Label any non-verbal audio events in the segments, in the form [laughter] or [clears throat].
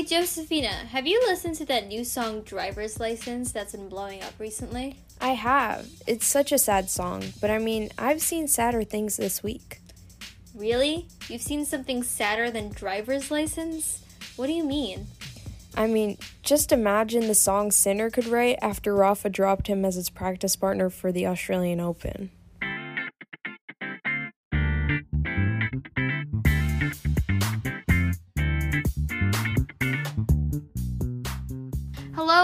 Hey Josephina, have you listened to that new song Driver's License that's been blowing up recently? I have. It's such a sad song, but I mean, I've seen sadder things this week. Really? You've seen something sadder than Driver's License? What do you mean? I mean, just imagine the song Sinner could write after Rafa dropped him as his practice partner for the Australian Open.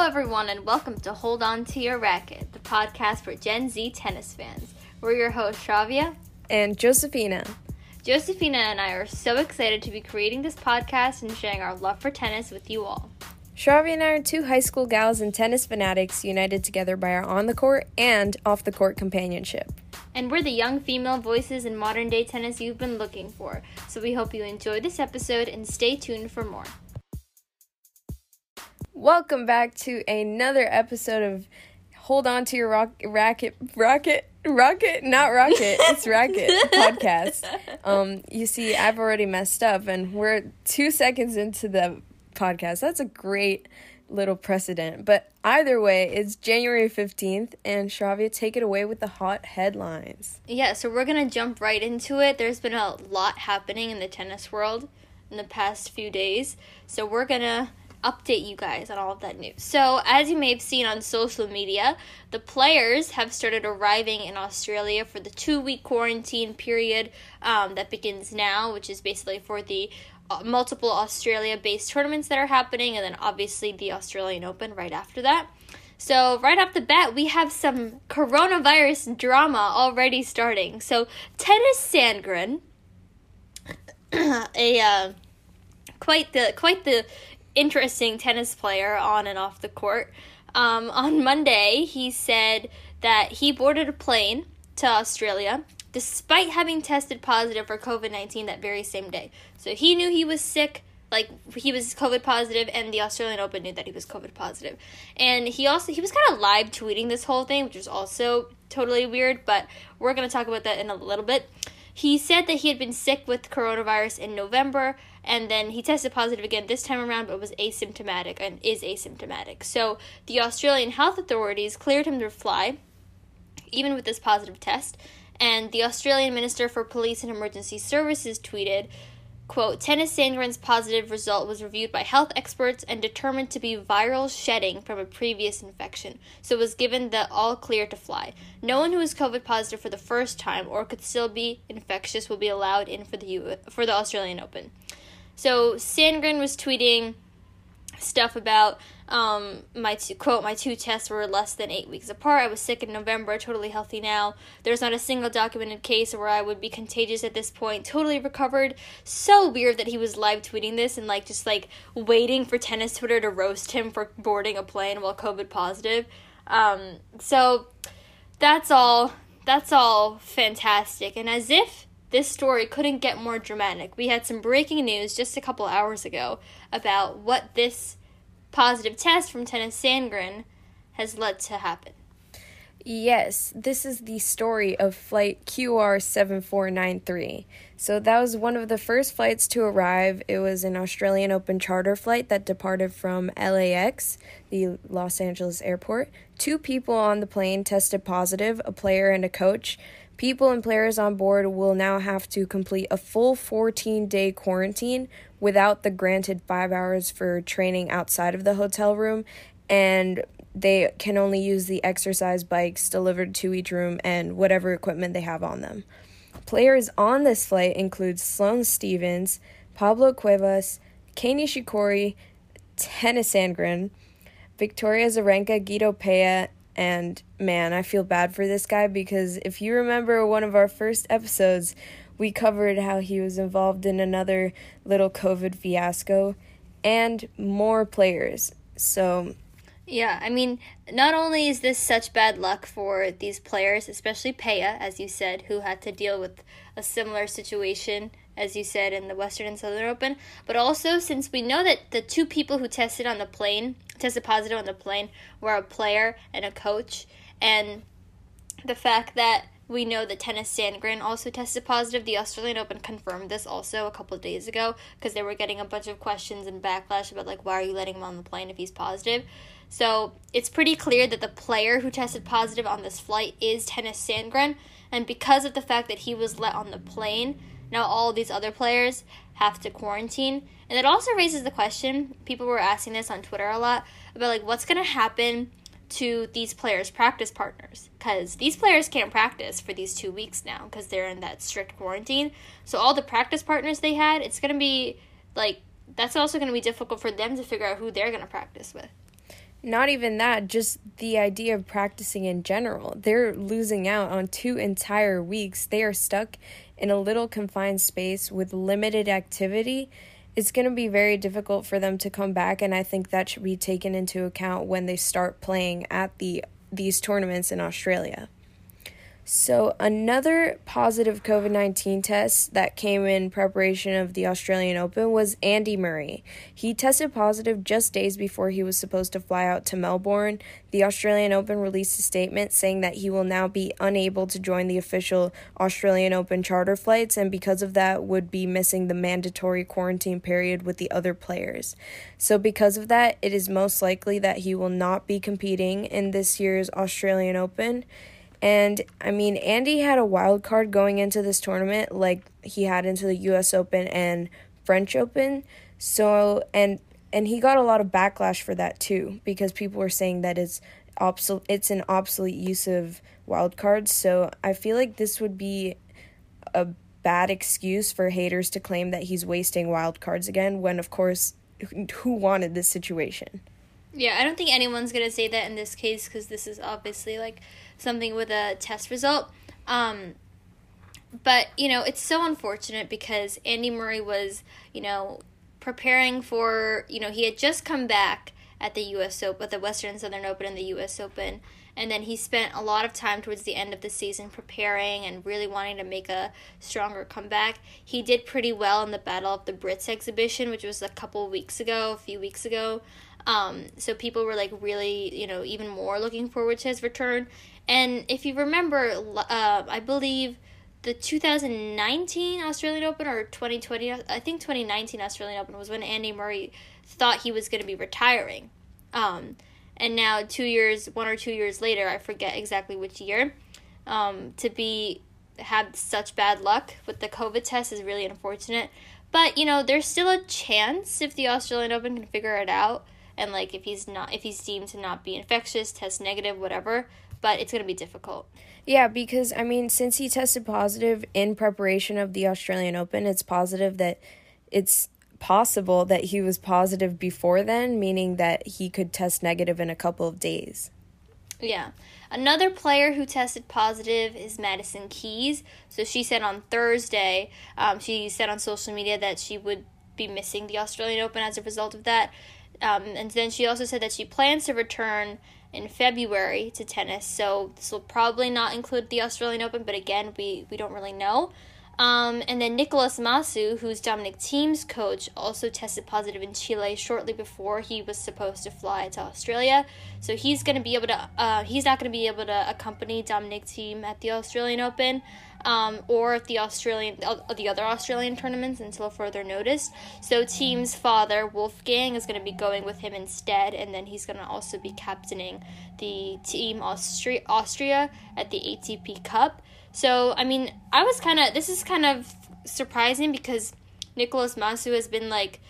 Hello, everyone, and welcome to Hold On to Your Racket, the podcast for Gen Z tennis fans. We're your hosts, Shravya and Josephina. Josephina and I are so excited to be creating this podcast and sharing our love for tennis with you all. Shravya and I are two high school gals and tennis fanatics united together by our on the court and off the court companionship. And we're the young female voices in modern day tennis you've been looking for. So we hope you enjoy this episode and stay tuned for more. Welcome back to another episode of Hold On to Your rock, Racket Rocket Rocket not Rocket it's [laughs] Racket podcast. Um you see I've already messed up and we're 2 seconds into the podcast. That's a great little precedent. But either way, it's January 15th, and Shravya, take it away with the hot headlines. Yeah, so we're going to jump right into it. There's been a lot happening in the tennis world in the past few days. So we're going to update you guys on all of that news. So, as you may have seen on social media, the players have started arriving in Australia for the two week quarantine period um, that begins now, which is basically for the uh, multiple Australia based tournaments that are happening, and then obviously the Australian Open right after that. So, right off the bat, we have some coronavirus drama already starting. So, Tennys Sandgren, [clears throat] a uh, quite the quite the interesting tennis player on and off the court. Um, on Monday, he said that he boarded a plane to Australia despite having tested positive for COVID 19 that very same day. So he knew he was sick, like he was COVID positive, and the Australian Open knew that he was COVID positive. And he also, he was kind of live tweeting this whole thing, which was also totally weird, but we're going to talk about that in a little bit. He said that he had been sick with coronavirus in November and then he tested positive again this time around but was asymptomatic and is asymptomatic. So the Australian health authorities cleared him to fly even with this positive test. And the Australian Minister for Police and Emergency Services tweeted, quote, Tennys Sandgren's positive result was reviewed by health experts and determined to be viral shedding from a previous infection, so was given the all clear to fly. No one who is COVID positive for the first time or could still be infectious will be allowed in for the U- for the Australian Open. So Sandgren was tweeting stuff about um, my two, quote my two tests were less than eight weeks apart. I was sick in november totally healthy now. There's not a single documented case where i would be contagious at this point. Totally recovered. So weird that he was live tweeting this and like just like waiting for tennis twitter to roast him for boarding a plane while covid positive. Um, so that's all that's all fantastic. And as if this story couldn't get more dramatic. We had some breaking news just a couple hours ago about what this positive test from Tennys Sandgren has led to happen. Yes, this is the story of flight QR7493. So that was one of the first flights to arrive. It was an Australian Open charter flight that departed from LAX, the Los Angeles airport. Two people on the plane tested positive, a player and a coach. People and players on board will now have to complete a full 14 day quarantine without the granted five hours for training outside of the hotel room, and they can only use the exercise bikes delivered to each room and whatever equipment they have on them. Players on this flight include Sloane Stephens, Pablo Cuevas, Kei Nishikori, Tennys Sandgren, Victoria Azarenka, Guido Pella, and man, I feel bad for this guy because if you remember one of our first episodes, we covered how he was involved in another little COVID fiasco and more players. So, yeah, I mean, not only is this such bad luck for these players, especially Pella, as you said, who had to deal with a similar situation, as you said, in the Western and Southern Open, but also since we know that the two people who tested on the plane tested positive on the plane were a player and a coach. And the fact that we know that Tennys Sandgren also tested positive. The Australian Open confirmed this also a couple days ago because they were getting a bunch of questions and backlash about like why are you letting him on the plane if he's positive. So it's pretty clear that the player who tested positive on this flight is Tennys Sandgren, and because of the fact that he was let on the plane, now all these other players have to quarantine. And it also raises the question, people were asking this on Twitter a lot, about like what's going to happen to these players' practice partners because these players can't practice for these two weeks now because they're in that strict quarantine. So all the practice partners they had, it's gonna be like that's also gonna be difficult for them to figure out who they're gonna practice with. Not even that, just the idea of practicing in general. They're losing out on two entire weeks. They are stuck in a little confined space with limited activity it's going to be very difficult for them to come back and I think that should be taken into account when they start playing at the these tournaments in Australia. So, another positive COVID 19 test that came in preparation of the Australian Open was Andy Murray. He tested positive just days before he was supposed to fly out to Melbourne. The Australian Open released a statement saying that he will now be unable to join the official Australian Open charter flights and because of that would be missing the mandatory quarantine period with the other players. So, because of that, it is most likely that he will not be competing in this year's Australian Open. And I mean, Andy had a wild card going into this tournament, like he had into the U.S. Open and French Open. So and and he got a lot of backlash for that too, because people were saying that it's obsolete. It's an obsolete use of wild cards. So I feel like this would be a bad excuse for haters to claim that he's wasting wild cards again. When of course, who wanted this situation? Yeah, I don't think anyone's gonna say that in this case because this is obviously like something with a test result. Um, but you know, it's so unfortunate because Andy Murray was, you know, preparing for, you know, he had just come back at the U.S. Open, at the Western and Southern Open and the U.S. Open, and then he spent a lot of time towards the end of the season preparing and really wanting to make a stronger comeback. He did pretty well in the Battle of the Brits exhibition, which was a couple weeks ago, a few weeks ago. Um, so people were like really, you know, even more looking forward to his return. And if you remember, uh, I believe the 2019 Australian Open or 2020, I think 2019 Australian Open was when Andy Murray thought he was going to be retiring. Um, and now, two years, one or two years later, I forget exactly which year, um, to be have such bad luck with the COVID test is really unfortunate. But you know, there's still a chance if the Australian Open can figure it out, and like if he's not, if he's deemed to not be infectious, test negative, whatever but it's going to be difficult. Yeah, because I mean, since he tested positive in preparation of the Australian Open, it's positive that it's possible that he was positive before then, meaning that he could test negative in a couple of days. Yeah. Another player who tested positive is Madison Keys. So she said on Thursday, um, she said on social media that she would be missing the Australian Open as a result of that. Um, and then she also said that she plans to return in February to tennis. So this will probably not include the Australian Open, but again, we, we don't really know. Um, and then Nicolas Massu, who's Dominic Thiem's coach, also tested positive in Chile shortly before he was supposed to fly to Australia. So he's going to be able to, uh, he's not going to be able to accompany Dominic Team at the Australian Open um, or the Australian the other Australian tournaments until further notice. So Thiem's father Wolfgang is going to be going with him instead, and then he's going to also be captaining the team Austria Austria at the ATP Cup. So I mean, I was kind of this is kind of surprising because Nicolas Massu has been like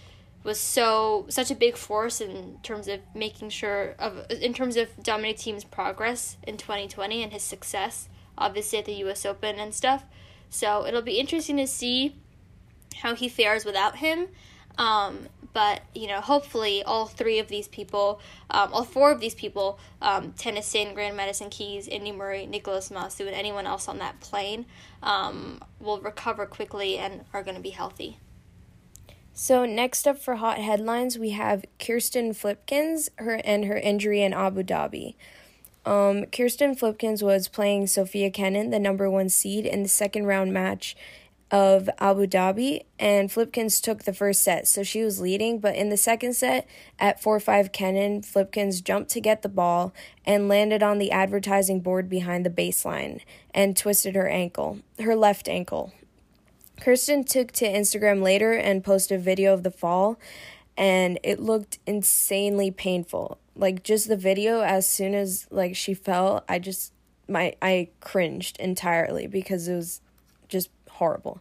was so such a big force in terms of making sure of in terms of Dominic Thiem's progress in 2020 and his success obviously at the US Open and stuff. So it'll be interesting to see how he fares without him. Um, but you know, hopefully, all three of these people, um, all four of these people, um, Tennys Sandgren, Madison Keys, Andy Murray, Nicholas Massu, and anyone else on that plane, um, will recover quickly and are going to be healthy. So next up for hot headlines, we have Kirsten Flipkens her and her injury in Abu Dhabi. Um, Kirsten Flipkens was playing Sofia Kenin, the number one seed, in the second round match of Abu Dhabi, and Flipkens took the first set, so she was leading. But in the second set, at 4 5 Kenin, Flipkens jumped to get the ball and landed on the advertising board behind the baseline and twisted her ankle, her left ankle. Kirsten took to Instagram later and posted a video of the fall, and it looked insanely painful. Like just the video, as soon as like she fell, I just my I cringed entirely because it was just horrible.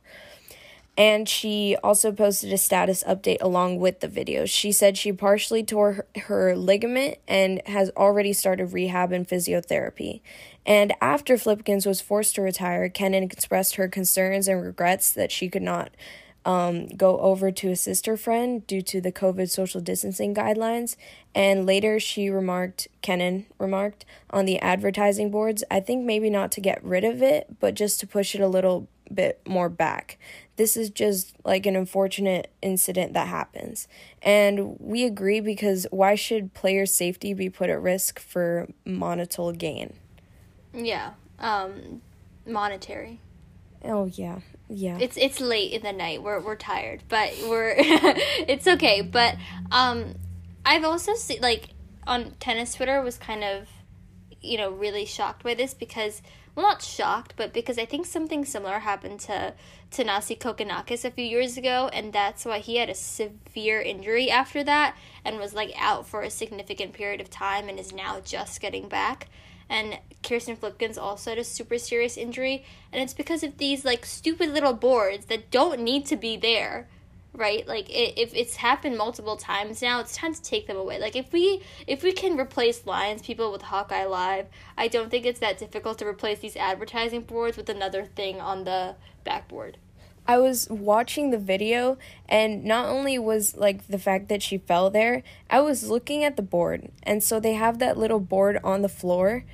And she also posted a status update along with the video. She said she partially tore her, her, ligament and has already started rehab and physiotherapy. And after Flipkens was forced to retire, Kenin expressed her concerns and regrets that she could not um, go over to assist her friend due to the COVID social distancing guidelines. And later she remarked, Kenin remarked, on the advertising boards, I think maybe not to get rid of it, but just to push it a little bit more back. This is just like an unfortunate incident that happens. And we agree because why should player safety be put at risk for monetary gain? Yeah. Um monetary. Oh yeah. Yeah. It's it's late in the night. We're we're tired, but we're [laughs] it's okay. But um I've also seen like on tennis Twitter was kind of you know really shocked by this because well not shocked but because i think something similar happened to Thanasi Kokkinakis a few years ago and that's why he had a severe injury after that and was like out for a significant period of time and is now just getting back and Kirsten Flipkens also had a super serious injury and it's because of these like stupid little boards that don't need to be there right? Like it, if it's happened multiple times now it's time to take them away. Like if we if we can replace lions people with hawkeye live i don't think it's that difficult to replace these advertising boards with another thing on the backboard I was watching the video, and not only was like the fact that she fell there, I was looking at the board. And so they have that little board on the floor,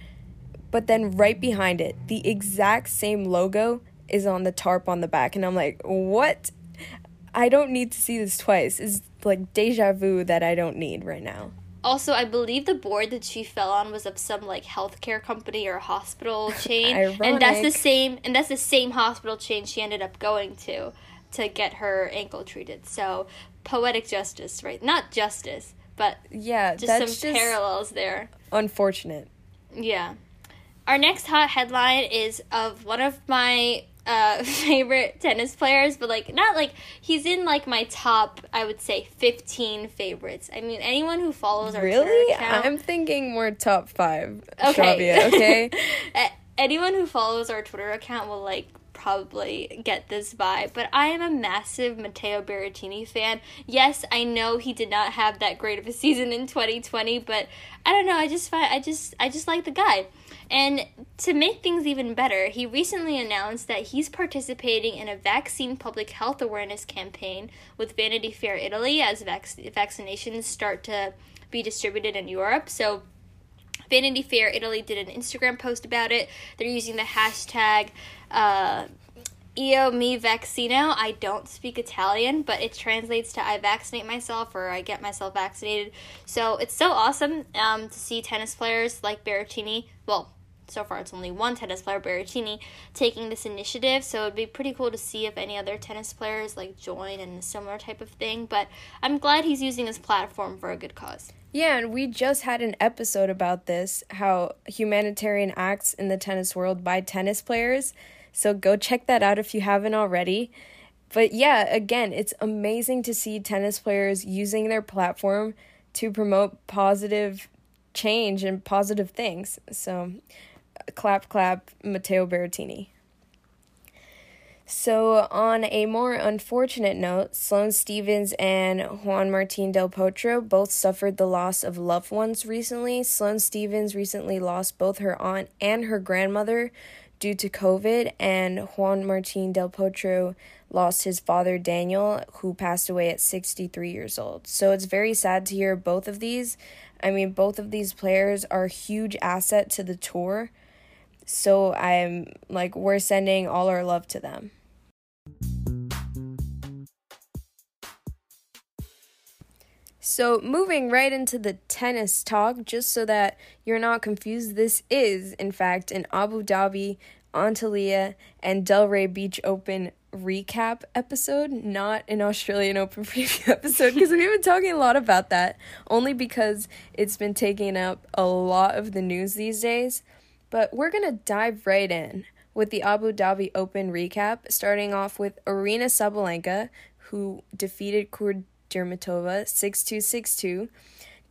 but then right behind it, the exact same logo is on the tarp on the back. And I'm like, what I don't need to see this twice. It's like deja vu that I don't need right now. Also, I believe the board that she fell on was of some like healthcare company or hospital [laughs] chain, and that's the same. And that's the same hospital chain she ended up going to to get her ankle treated. So poetic justice, right? Not justice, but yeah, just some just parallels there. Unfortunate. Yeah. Our next hot headline is of one of my uh [laughs] favorite tennis players but like not like he's in like my top i would say 15 favorites i mean anyone who follows our really account, i'm thinking more top five okay Shravya, [laughs] okay anyone who follows our twitter account will like probably get this vibe, but I am a massive Matteo Berrettini fan. Yes, I know he did not have that great of a season in 2020, but I don't know, I just find I just I just like the guy. And to make things even better, he recently announced that he's participating in a vaccine public health awareness campaign with Vanity Fair Italy as vac- vaccinations start to be distributed in Europe. So, Vanity Fair Italy did an Instagram post about it. They're using the hashtag uh, mi vaccino. I don't speak Italian, but it translates to I vaccinate myself or I get myself vaccinated. So it's so awesome um, to see tennis players like Berrettini. Well, so far it's only one tennis player, Berrettini, taking this initiative. So it'd be pretty cool to see if any other tennis players like join in a similar type of thing. But I'm glad he's using his platform for a good cause. Yeah, and we just had an episode about this how humanitarian acts in the tennis world by tennis players. So go check that out if you haven't already. But yeah, again, it's amazing to see tennis players using their platform to promote positive change and positive things. So clap, clap, Matteo Berrettini. So, on a more unfortunate note, Sloane Stephens and Juan Martin Del Potro both suffered the loss of loved ones recently. Sloane Stephens recently lost both her aunt and her grandmother due to COVID, and Juan Martin Del Potro lost his father Daniel, who passed away at 63 years old. So, it's very sad to hear both of these. I mean, both of these players are huge asset to the tour so I'm like, we're sending all our love to them. So, moving right into the tennis talk, just so that you're not confused, this is, in fact, an Abu Dhabi Antalya, and Delray Beach Open recap episode, not an Australian Open [laughs] preview episode, because we've been talking a lot about that, only because it's been taking up a lot of the news these days. But we're going to dive right in with the Abu Dhabi Open recap, starting off with Aryna Sabalenka, who defeated Kudermetova 6 2 6 2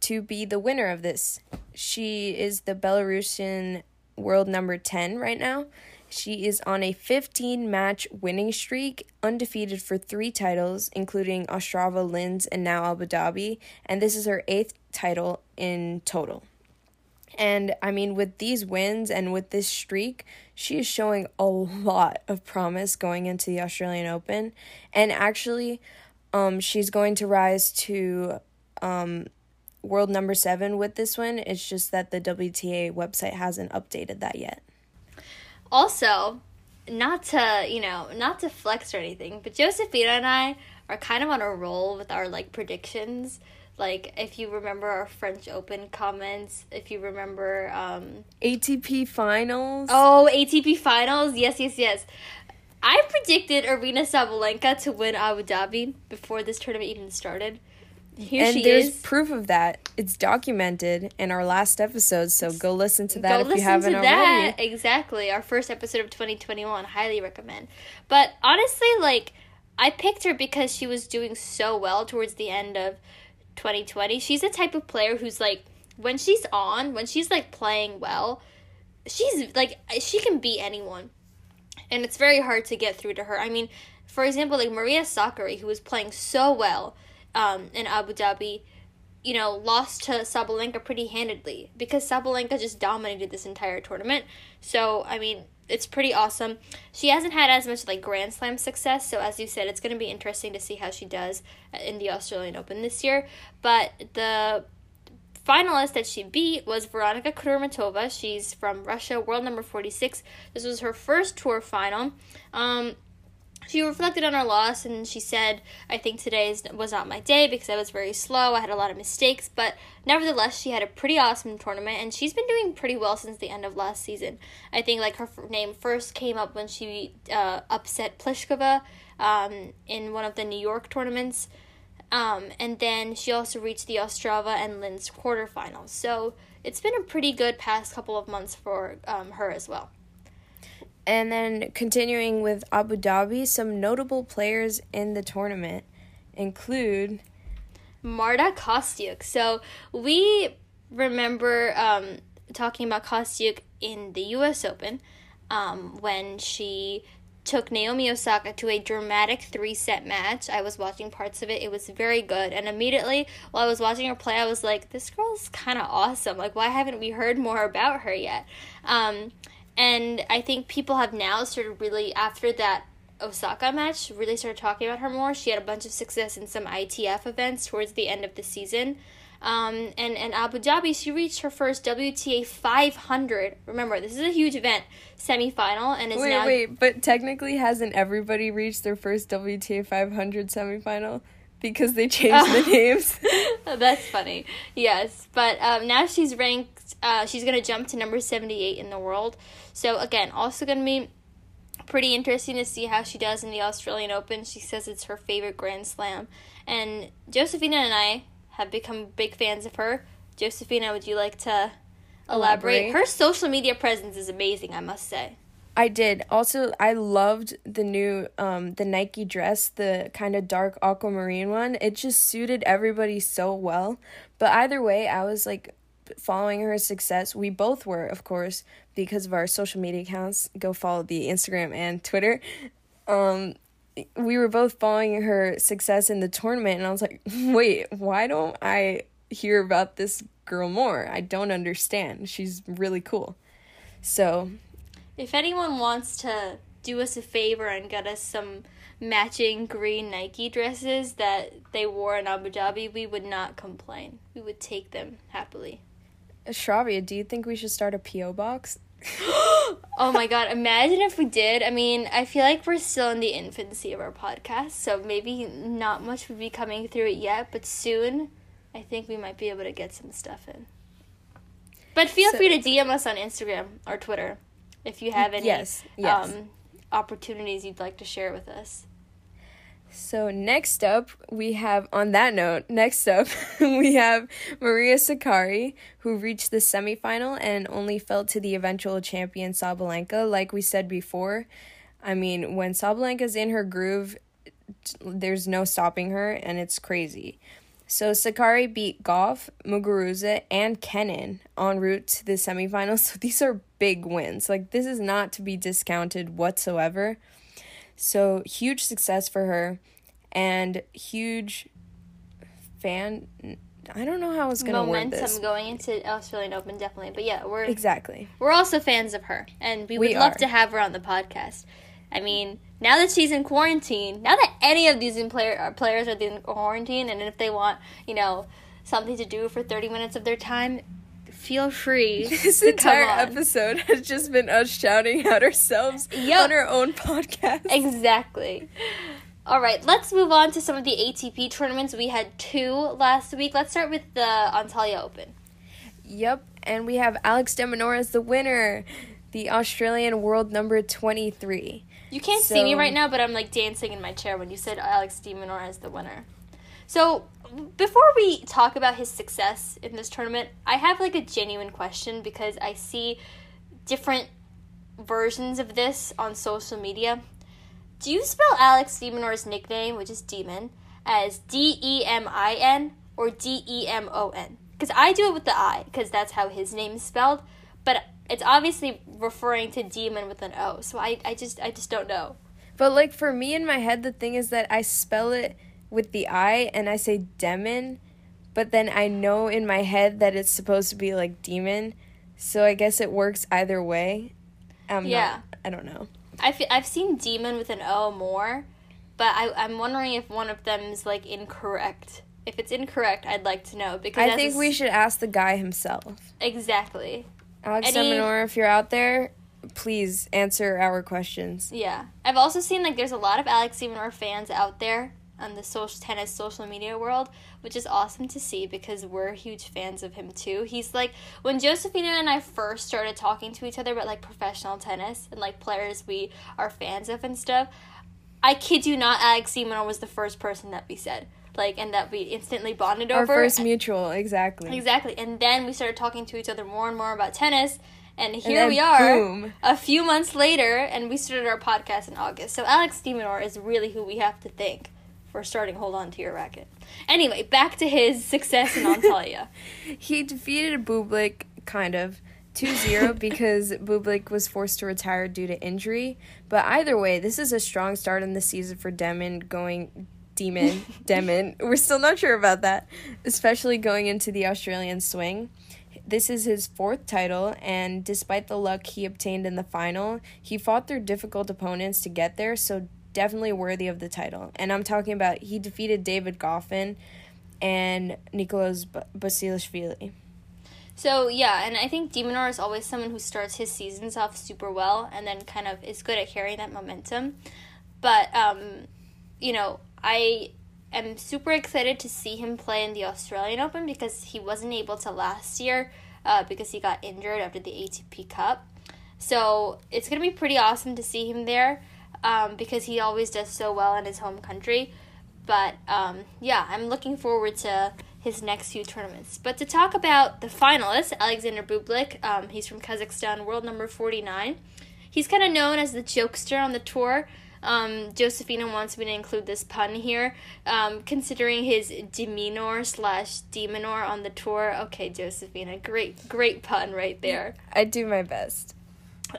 to be the winner of this. She is the Belarusian world number 10 right now. She is on a 15 match winning streak, undefeated for three titles, including Ostrava, Linz, and now Abu Dhabi, and this is her eighth title in total. And I mean, with these wins and with this streak, she is showing a lot of promise going into the Australian Open. And actually, um, she's going to rise to um, world number seven with this one. It's just that the WTA website hasn't updated that yet. Also, not to, you know, not to flex or anything, but Josephina and I are kind of on a roll with our like predictions. Like if you remember our French Open comments, if you remember um ATP finals. Oh, ATP finals. Yes, yes, yes. I predicted Aryna Sabalenka to win Abu Dhabi before this tournament even started. Here and there's is. proof of that. It's documented in our last episode, so go listen to that go if you haven't already. That. Exactly. Our first episode of 2021. Highly recommend. But honestly, like, I picked her because she was doing so well towards the end of 2020. She's the type of player who's like, when she's on, when she's like playing well, she's like, she can beat anyone. And it's very hard to get through to her. I mean, for example, like Maria Sakkari, who was playing so well um, in Abu Dhabi, you know, lost to Sabalenka pretty handedly because Sabalenka just dominated this entire tournament. So, I mean, it's pretty awesome. She hasn't had as much like Grand Slam success, so as you said, it's going to be interesting to see how she does in the Australian Open this year. But the finalist that she beat was Veronika Kudermetova. She's from Russia, world number 46. This was her first tour final. Um, she reflected on her loss and she said, I think today was not my day because I was very slow. I had a lot of mistakes, but nevertheless, she had a pretty awesome tournament and she's been doing pretty well since the end of last season. I think like her name first came up when she uh, upset Pliskova um, in one of the New York tournaments. Um, and then she also reached the Ostrava and Linz quarterfinals. So it's been a pretty good past couple of months for um, her as well. And then continuing with Abu Dhabi, some notable players in the tournament include Marta Kostyuk. So we remember um, talking about Kostyuk in the U.S. Open um, when she took Naomi Osaka to a dramatic three set match. I was watching parts of it. It was very good. And immediately while I was watching her play, I was like, this girl's kind of awesome. Like, why haven't we heard more about her yet? Um, and I think people have now started really after that Osaka match really started talking about her more. She had a bunch of success in some ITF events towards the end of the season. Um, and, and Abu Dhabi, she reached her first WTA 500. Remember, this is a huge event, semifinal, and is wait, now. Wait, but technically, hasn't everybody reached their first WTA 500 semifinal? Because they changed the [laughs] names. That's funny. Yes, but um, now she's ranked. Uh, she's gonna jump to number seventy eight in the world. So again, also gonna be pretty interesting to see how she does in the Australian Open. She says it's her favorite Grand Slam. And Josephina and I have become big fans of her. Josephina, would you like to elaborate? elaborate? Her social media presence is amazing, I must say. I did. Also, I loved the new um the Nike dress, the kind of dark aquamarine one. It just suited everybody so well. But either way, I was like following her success. We both were, of course, because of our social media accounts. Go follow the Instagram and Twitter. Um, we were both following her success in the tournament, and I was like, [laughs] wait, why don't I hear about this girl more? I don't understand. She's really cool. So, if anyone wants to do us a favor and get us some matching green Nike dresses that they wore in Abu Dhabi, we would not complain. We would take them happily. Shravya, do you think we should start a P.O. box? [gasps] oh my god, imagine if we did. I mean, I feel like we're still in the infancy of our podcast, so maybe not much would be coming through it yet, but soon I think we might be able to get some stuff in. But feel so, free to DM us on Instagram or Twitter. if you have any Yes, yes. Um, opportunities you'd like to share with us. So next up, we have on that note, next up, [laughs] we have Maria Sakkari, who reached the semifinal and only fell to the eventual champion Sabalenka. Like we said before, I mean, when Sabalenka's in her groove, there's no stopping her, and it's crazy. So Sakkari beat Gauff, Muguruza, and Kenin en route to the semifinals. [laughs] So these are big wins. Like this is not to be discounted whatsoever. So huge success for her and huge fan I don't know how I was going to word Momentum this. going into Australian Open, definitely. But yeah, we're Exactly. we're also fans of her, and we would We love are. to have her on the podcast. I mean, now that she's in quarantine, now that any of these in player uh, players are in quarantine, and if they want, you know, something to do for thirty minutes of their time, feel free. [laughs] This entire episode [laughs] has just been us shouting at ourselves Yup. on our own podcast. Exactly. All right, let's move on to some of the ATP tournaments. We had two last week. Let's start with the Antalya Open. Yep, and we have Alex de Minaur as the winner, the Australian world number 23. You can't see me right now, but I'm like dancing in my chair when you said Alex de Minaur as the winner. So, before we talk about his success in this tournament, I have like a genuine question because I see different versions of this on social media. Do you spell Alex de Minaur's nickname, which is Demon, as D E M I N or D E M O N? Because I do it with the I, because that's how his name is spelled. But it's obviously referring to demon with an O. So I, I just I just don't know. But like for me in my head, the thing is that I spell it with the I and I say demon, but then I know in my head that it's supposed to be like demon. So I guess it works either way. I'm Yeah. not, I don't know. I fe- I've seen demon with an O more, but I, I'm wondering if one of them is like incorrect. If it's incorrect, I'd like to know because I as a think we should ask the guy himself. exactly. Alex Any- Seminor, if you're out there, please answer our questions. Yeah, I've also seen like there's a lot of Alex de Minaur fans out there on the social tennis social media world, which is awesome to see because we're huge fans of him too. He's like when Josephina and I first started talking to each other about like professional tennis and like players we are fans of and stuff. I kid you not, Alex de was the first person that we said like and that we instantly bonded over. Our first mutual, exactly. Exactly. And then we started talking to each other more and more about tennis. And And here then we are Boom. a few months later, and we started our podcast in August. So Alex de is really who we have to thank for starting Hold On to Your Racket. Anyway, back to his success in [laughs] Antalya. He defeated Bublik, kind of, 2 0 [laughs] because Bublik was forced to retire due to injury. But either way, this is a strong start in the season for Demon going. Demon, [laughs] Demon. We're still not sure about that, especially going into the Australian swing. This is his fourth title, and despite the luck he obtained in the final, he fought through difficult opponents to get there, so definitely worthy of the title. And I'm talking about he defeated David Goffin and Nicolas Basilashvili. So yeah, and I think de Minaur is always someone who starts his seasons off super well and then kind of is good at carrying that momentum. But um, you know, I am super excited to see him play in the Australian Open because he wasn't able to last year uh, because he got injured after the ATP Cup. So it's gonna be pretty awesome to see him there um, because he always does so well in his home country. But um, yeah, I'm looking forward to his next few tournaments. But to talk about the finalist, Alexander Bublik, um, he's from Kazakhstan, world number 49. He's kind of known as the jokester on the tour. Um, Josephina wants me to include this pun here, um, considering his demeanor slash demonor on the tour. Okay, Josephina, great, great pun right there. I do my best.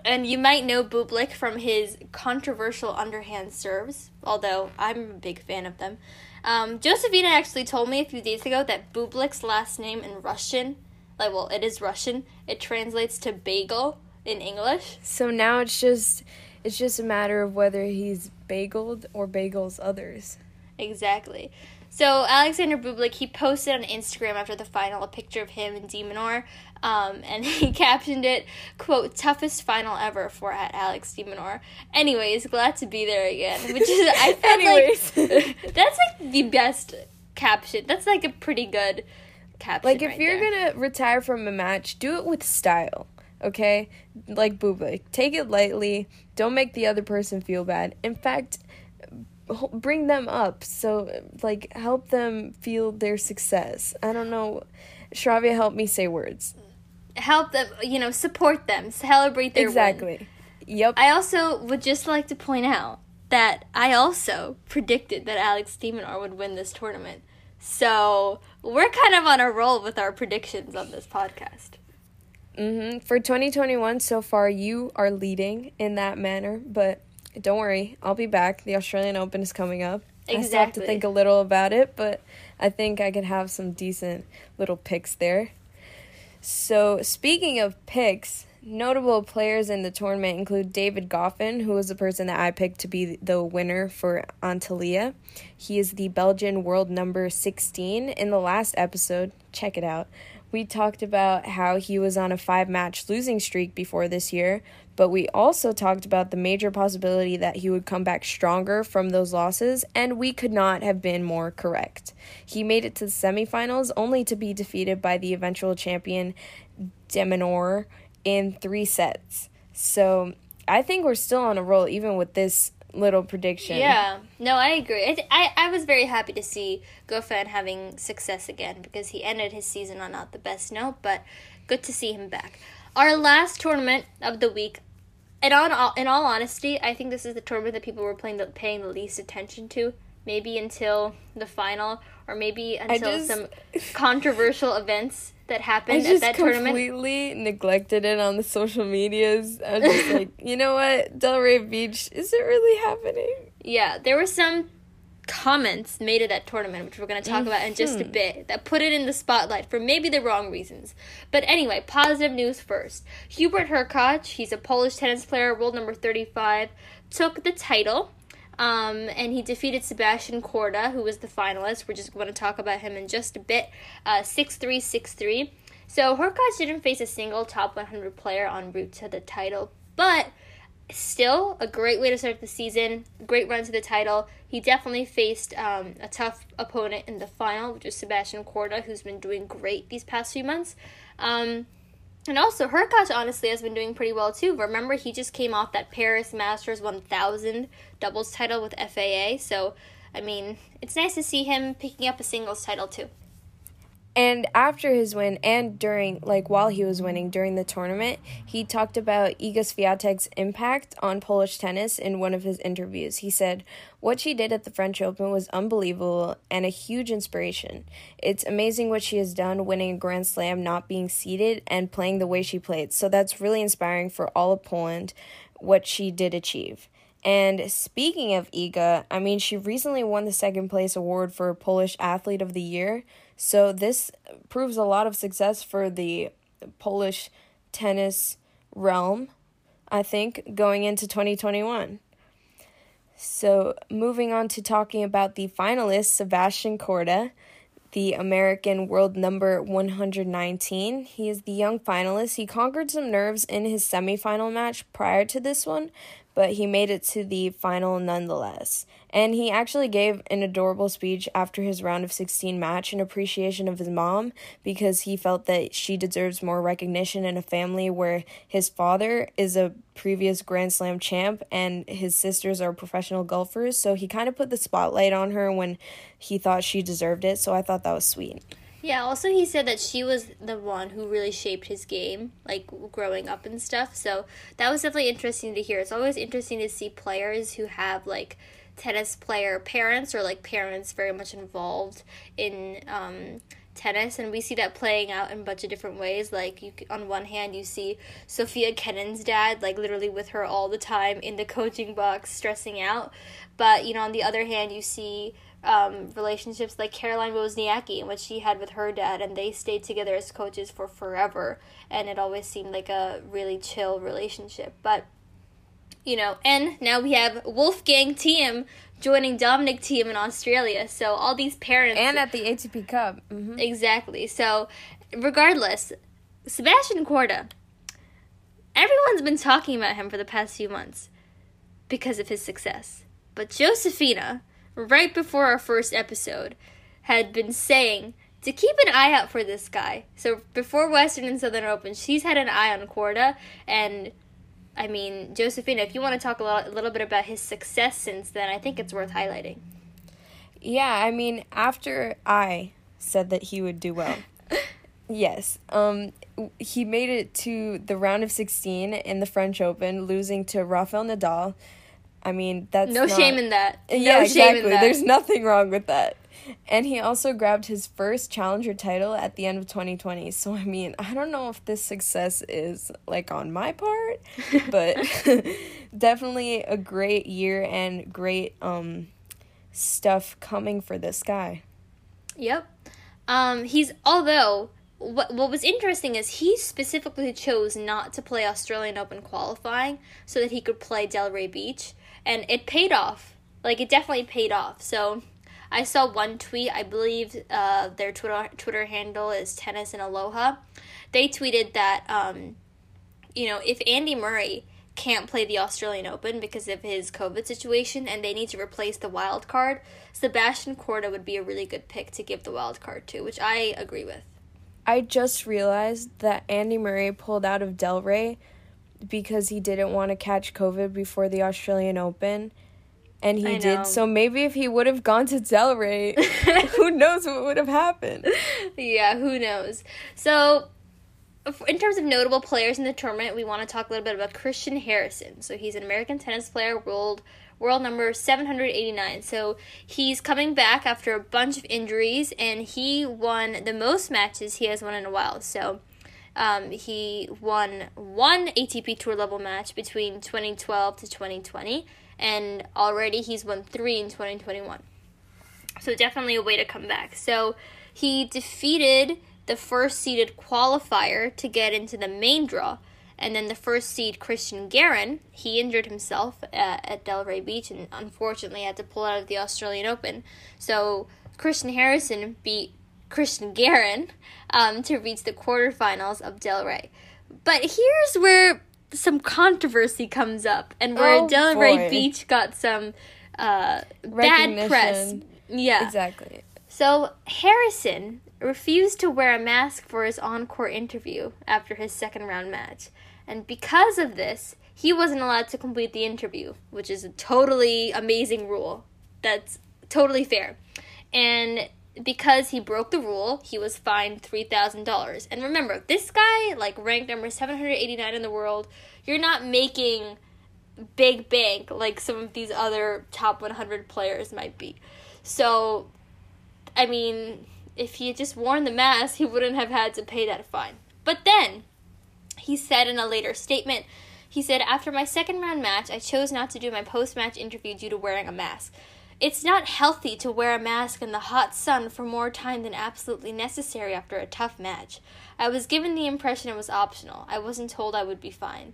And you might know Bublik from his controversial underhand serves, although I'm a big fan of them. Um, Josephina actually told me a few days ago that Bublik's last name in Russian, like, well, it is Russian, it translates to bagel in English. So now it's just it's just a matter of whether he's bageled or bagels others. Exactly. So Alexander Bublik, he posted on Instagram after the final a picture of him and Demonor, um, [laughs] and he captioned it, quote, toughest final ever for at Alex Demonor. Anyways, glad to be there again. Which is I [laughs] felt like [laughs] that's like the best caption. That's like a pretty good caption. Like if right you're there. gonna retire from a match, do it with style. okay? Like Bublik, take it lightly. Don't make the other person feel bad. In fact, bring them up. So, like, help them feel their success. I don't know. Shravya, help me say words. Help them, you know, support them, celebrate their exactly. Win. Yep. I also would just like to point out that I also predicted that Alex de would win this tournament. So we're kind of on a roll with our predictions on this podcast. Mm-hmm. For 2021, so far you are leading in that manner, but don't worry, I'll be back. The Australian Open is coming up. Exactly. I still have to think a little about it, but I think I could have some decent little picks there. So, speaking of picks, Notable players in the tournament include David Goffin, who was the person that I picked to be the winner for Antalya. He is the Belgian world number 16. In the last episode, check it out, we talked about how he was on a five match losing streak before this year, but we also talked about the major possibility that he would come back stronger from those losses, and we could not have been more correct. He made it to the semifinals only to be defeated by the eventual champion de in three sets. So I think we're still on a roll, even with this little prediction. Yeah, no, I agree. I, th- I, I was very happy to see Goffin having success again because he ended his season on not the best note, but good to see him back. Our last tournament of the week, and on all, in all honesty, I think this is the tournament that people were playing the, paying the least attention to. Maybe until the final, or maybe until just, some controversial events that happened at that tournament. I just completely neglected it on the social medias. I was just [laughs] like, you know what, Delray Beach, is it really happening? Yeah, there were some comments made at that tournament, which we're going to talk mm-hmm. about in just a mm-hmm. bit, that put it in the spotlight for maybe the wrong reasons. But anyway, positive news first. Hubert Hurkacz, he's a Polish tennis player, world number 35, took the title um, and he defeated Sebastian Korda, who was the finalist. We're just going to talk about him in just a bit. Uh, 6 3 6 3. So Hurkacz didn't face a single top 100 player en route to the title, but still a great way to start the season. Great run to the title. He definitely faced um, a tough opponent in the final, which was Sebastian Korda, who's been doing great these past few months. Um, and also, Hurkacz honestly has been doing pretty well too. Remember, he just came off that Paris Masters 1000 doubles title with FAA. So, I mean, it's nice to see him picking up a singles title too. And after his win, and during, like, while he was winning during the tournament, he talked about Iga Swiatek's impact on Polish tennis in one of his interviews. He said, What she did at the French Open was unbelievable and a huge inspiration. It's amazing what she has done, winning a Grand Slam, not being seeded, and playing the way she played. So that's really inspiring for all of Poland, what she did achieve. And speaking of Iga, I mean, she recently won the second place award for Polish Athlete of the Year. So this proves a lot of success for the Polish tennis realm, I think, going into 2021. So, moving on to talking about the finalist, Sebastian Korda, the American world number 119. He is the young finalist. He conquered some nerves in his semifinal match prior to this one, but he made it to the final nonetheless. And he actually gave an adorable speech after his round of 16 match in appreciation of his mom because he felt that she deserves more recognition in a family where his father is a previous Grand Slam champ and his sisters are professional golfers. So he kind of put the spotlight on her when he thought she deserved it. So I thought that was sweet. Yeah, also he said that she was the one who really shaped his game, like growing up and stuff. So that was definitely interesting to hear. It's always interesting to see players who have like tennis player parents or like parents very much involved in um, tennis and we see that playing out in a bunch of different ways like you on one hand you see Sofia Kenin's dad like literally with her all the time in the coaching box stressing out but you know on the other hand you see um, relationships like Caroline Wozniacki and what she had with her dad, and they stayed together as coaches for forever, and it always seemed like a really chill relationship. But you know, and now we have Wolfgang Thiem joining Dominic Thiem in Australia. So all these parents and at the ATP Cup, mm-hmm. exactly. So regardless, Sebastian Korda, everyone's been talking about him for the past few months because of his success, but Josefina right before our first episode, had been saying to keep an eye out for this guy. So before Western and Southern Open, she's had an eye on Korda, and I mean, Josephina, if you want to talk a little, a little bit about his success since then, I think it's worth highlighting. Yeah, I mean, after I said that he would do well, [laughs] yes, um, he made it to the round of 16 in the French Open, losing to Rafael Nadal. I mean, that's no not, shame in that. No yeah, exactly. That. There's nothing wrong with that. And he also grabbed his first challenger title at the end of 2020. So, I mean, I don't know if this success is like on my part, but [laughs] [laughs] definitely a great year and great um, stuff coming for this guy. Yep. Um, he's, although, what, what was interesting is he specifically chose not to play Australian Open qualifying so that he could play Delray Beach. And it paid off. Like, it definitely paid off. So, I saw one tweet. I believe uh, their Twitter Twitter handle is Tennis and Aloha. They tweeted that um, you know if Andy Murray can't play the Australian Open because of his COVID situation and they need to replace the wild card, Sebastian Korda would be a really good pick to give the wild card to, which I agree with. I just realized that Andy Murray pulled out of Delray because he didn't want to catch COVID before the Australian Open and he did. So maybe if he would have gone to Delray, [laughs] who knows what would have happened? Yeah, who knows? So, in terms of notable players in the tournament, we want to talk a little bit about Christian Harrison. So he's an American tennis player, world world number 789. So he's coming back after a bunch of injuries, and he won the most matches he has won in a while. So. Um, he won one ATP Tour level match between 2012 to 2020, and already he's won three in 2021. So definitely a way to come back. So he defeated the first seeded qualifier to get into the main draw. And then the first seed, Christian Garin, he injured himself at, at Delray Beach and unfortunately had to pull out of the Australian Open. So Christian Harrison beat Christian Garin um, to reach the quarterfinals of Delray. But here's where some controversy comes up, and where oh, Delray Beach got some uh, bad press. Yeah, exactly. So Harrison refused to wear a mask for his on-court interview after his second round match, and because of this, he wasn't allowed to complete the interview, which is a totally amazing rule. That's totally fair. And because he broke the rule, he was fined $3,000. And remember, this guy, like, ranked number 789 in the world, you're not making big bank like some of these other top 100 players might be. So, I mean, if he had just worn the mask, he wouldn't have had to pay that fine. But then, he said in a later statement, he said, After my second round match, I chose not to do my post match interview due to wearing a mask. It's not healthy to wear a mask in the hot sun for more time than absolutely necessary after a tough match. I was given the impression it was optional. I wasn't told I would be fine.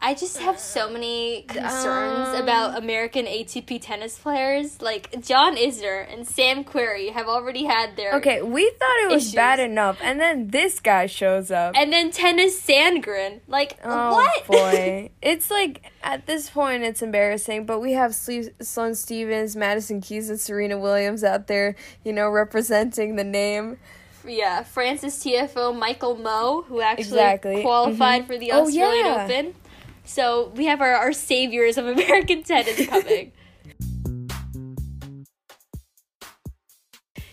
I just have so many concerns um, about American ATP tennis players. Like John Isner and Sam Querrey have already had their Okay, we thought it was issues. bad enough, and then this guy shows up. And then Tennys Sandgren. Like oh, what? boy. [laughs] it's like at this point it's embarrassing, but we have Sloane Stephens, Madison Keys, and Serena Williams out there, you know, representing the name yeah, Frances Tiafoe, Michael Mmoh, who actually exactly. qualified mm-hmm. for the Australian oh, yeah. Open. So we have our, our saviors of American tennis coming. [laughs]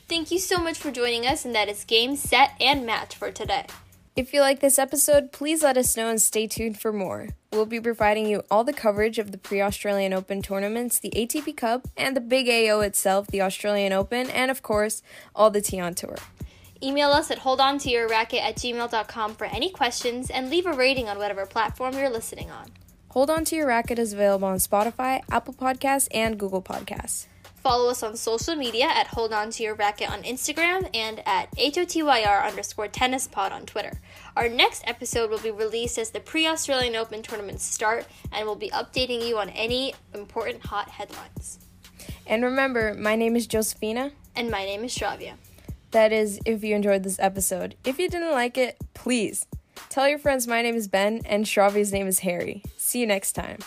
Thank you so much for joining us, and that is game, set, and match for today. If you like this episode, please let us know and stay tuned for more. We'll be providing you all the coverage of the pre Australian Open tournaments, the ATP Cup, and the big AO itself, the Australian Open, and of course, all the T on Tour. Email us at holdontoyourracket at gmail.com for any questions and leave a rating on whatever platform you're listening on. Hold On To Your Racket is available on Spotify, Apple Podcasts, and Google Podcasts. Follow us on social media at Hold On To Your Racket on Instagram and at HOTYR underscore tennis pod on Twitter. Our next episode will be released as the pre Australian Open tournaments start, and we'll be updating you on any important hot headlines. And remember, my name is Josephina. And my name is Shravya. That is, if you enjoyed this episode. If you didn't like it, please tell your friends my name is Ben and Shravya's name is Harry. See you next time.